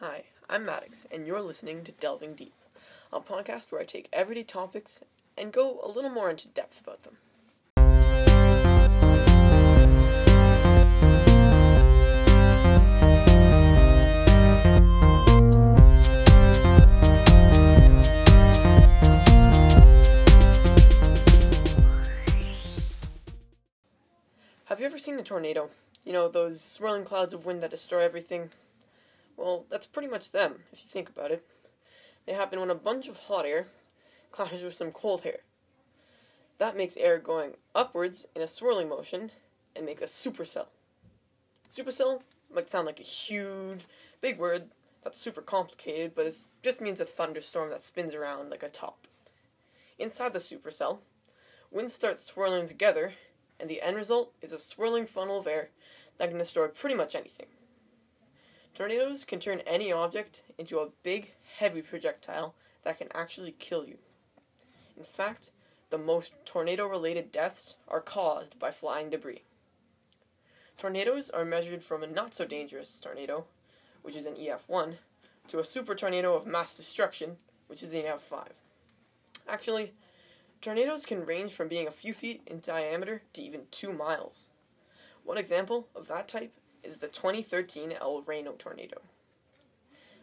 Hi, I'm Maddox, and you're listening to Delving Deep, a podcast where I take everyday topics and go a little more into depth about them. Have you ever seen a tornado? You know, those swirling clouds of wind that destroy everything? Well, that's pretty much them, if you think about it. They happen when a bunch of hot air clashes with some cold air. That makes air going upwards in a swirling motion and makes a supercell. Supercell might sound like a huge, big word that's super complicated, but it just means a thunderstorm that spins around like a top. Inside the supercell, winds start swirling together and the end result is a swirling funnel of air that can destroy pretty much anything. Tornadoes can turn any object into a big, heavy projectile that can actually kill you. In fact, the most tornado related deaths are caused by flying debris. Tornadoes are measured from a not so dangerous tornado, which is an EF1, to a super tornado of mass destruction, which is an EF5. Actually, Tornadoes can range from being a few feet in diameter to even two miles. One example of that type is the 2013 El Reno tornado.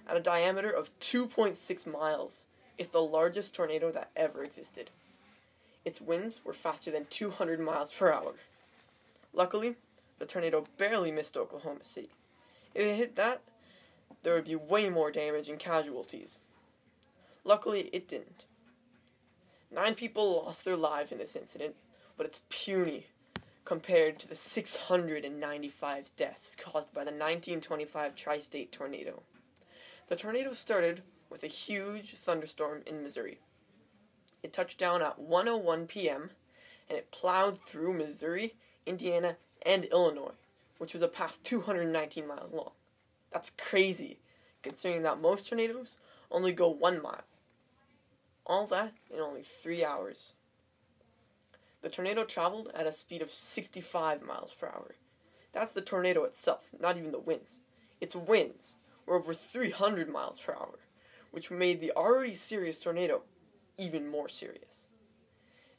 At a diameter of 2.6 miles, it's the largest tornado that ever existed. Its winds were faster than 200 miles per hour. Luckily, the tornado barely missed Oklahoma City. If it hit that, there would be way more damage and casualties. Luckily, it didn't. Nine people lost their lives in this incident, but it's puny compared to the 695 deaths caused by the 1925 tri state tornado. The tornado started with a huge thunderstorm in Missouri. It touched down at 1:01 p.m. and it plowed through Missouri, Indiana, and Illinois, which was a path 219 miles long. That's crazy, considering that most tornadoes only go 1 mile. All that in only three hours. The tornado traveled at a speed of 65 miles per hour. That's the tornado itself, not even the winds. Its winds were over 300 miles per hour, which made the already serious tornado even more serious.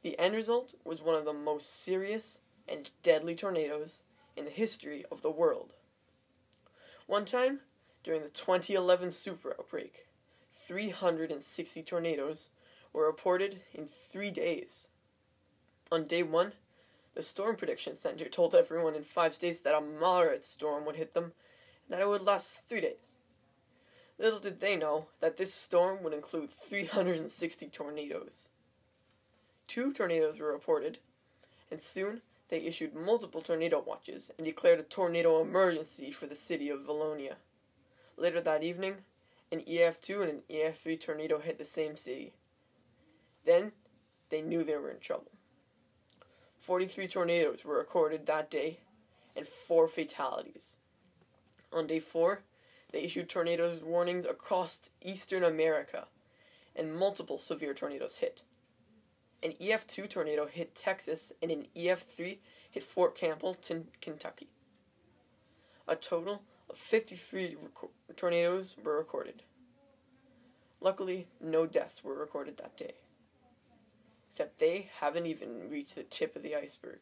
The end result was one of the most serious and deadly tornadoes in the history of the world. One time, during the 2011 super outbreak, 360 tornadoes were reported in three days. On day one, the Storm Prediction Center told everyone in five states that a moderate storm would hit them and that it would last three days. Little did they know that this storm would include 360 tornadoes. Two tornadoes were reported, and soon they issued multiple tornado watches and declared a tornado emergency for the city of Vilonia. Later that evening, an EF2 and an EF3 tornado hit the same city. Then they knew they were in trouble. 43 tornadoes were recorded that day and four fatalities. On day four, they issued tornadoes warnings across eastern America, and multiple severe tornadoes hit. An EF2 tornado hit Texas, and an EF3 hit Fort Campbell, Kentucky. A total of 53 rec- tornadoes were recorded. Luckily, no deaths were recorded that day except they haven't even reached the tip of the iceberg.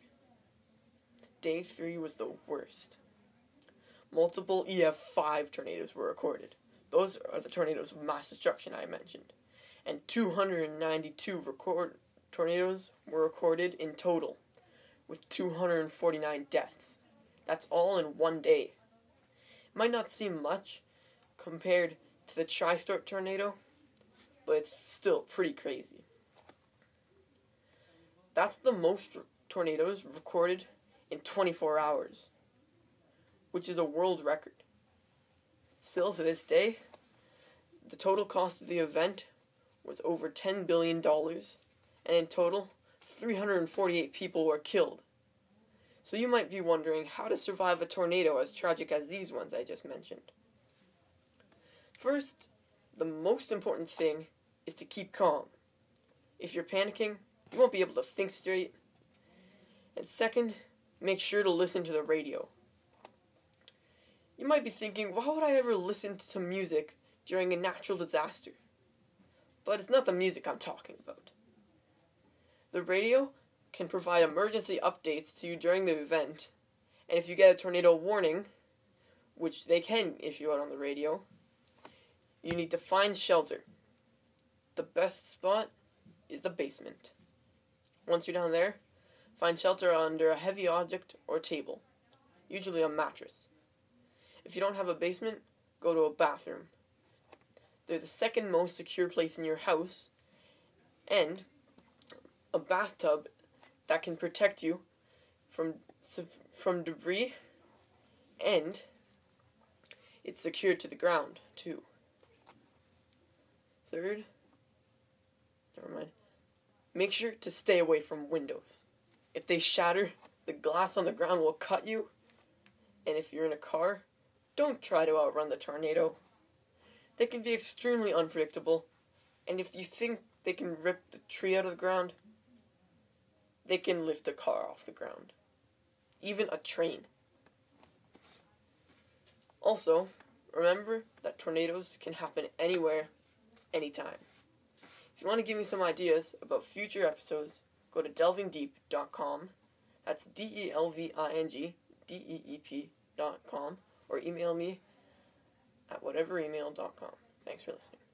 Day 3 was the worst. Multiple EF5 tornadoes were recorded. Those are the tornadoes of mass destruction I mentioned. And 292 record tornadoes were recorded in total, with 249 deaths. That's all in one day. It might not seem much compared to the Tri-State tornado, but it's still pretty crazy. That's the most tornadoes recorded in 24 hours, which is a world record. Still to this day, the total cost of the event was over $10 billion, and in total, 348 people were killed. So you might be wondering how to survive a tornado as tragic as these ones I just mentioned. First, the most important thing is to keep calm. If you're panicking, you won't be able to think straight. And second, make sure to listen to the radio. You might be thinking, why would I ever listen to music during a natural disaster? But it's not the music I'm talking about. The radio can provide emergency updates to you during the event, and if you get a tornado warning, which they can issue out on the radio, you need to find shelter. The best spot is the basement. Once you're down there, find shelter under a heavy object or table, usually a mattress. If you don't have a basement, go to a bathroom. They're the second most secure place in your house, and a bathtub that can protect you from from debris and it's secured to the ground too. Third, never mind. Make sure to stay away from windows. If they shatter, the glass on the ground will cut you. And if you're in a car, don't try to outrun the tornado. They can be extremely unpredictable, and if you think they can rip the tree out of the ground, they can lift a car off the ground. Even a train. Also, remember that tornadoes can happen anywhere, anytime. If you want to give me some ideas about future episodes, go to delvingdeep.com. That's D E L V I N G D E E P.com or email me at whateveremail.com. Thanks for listening.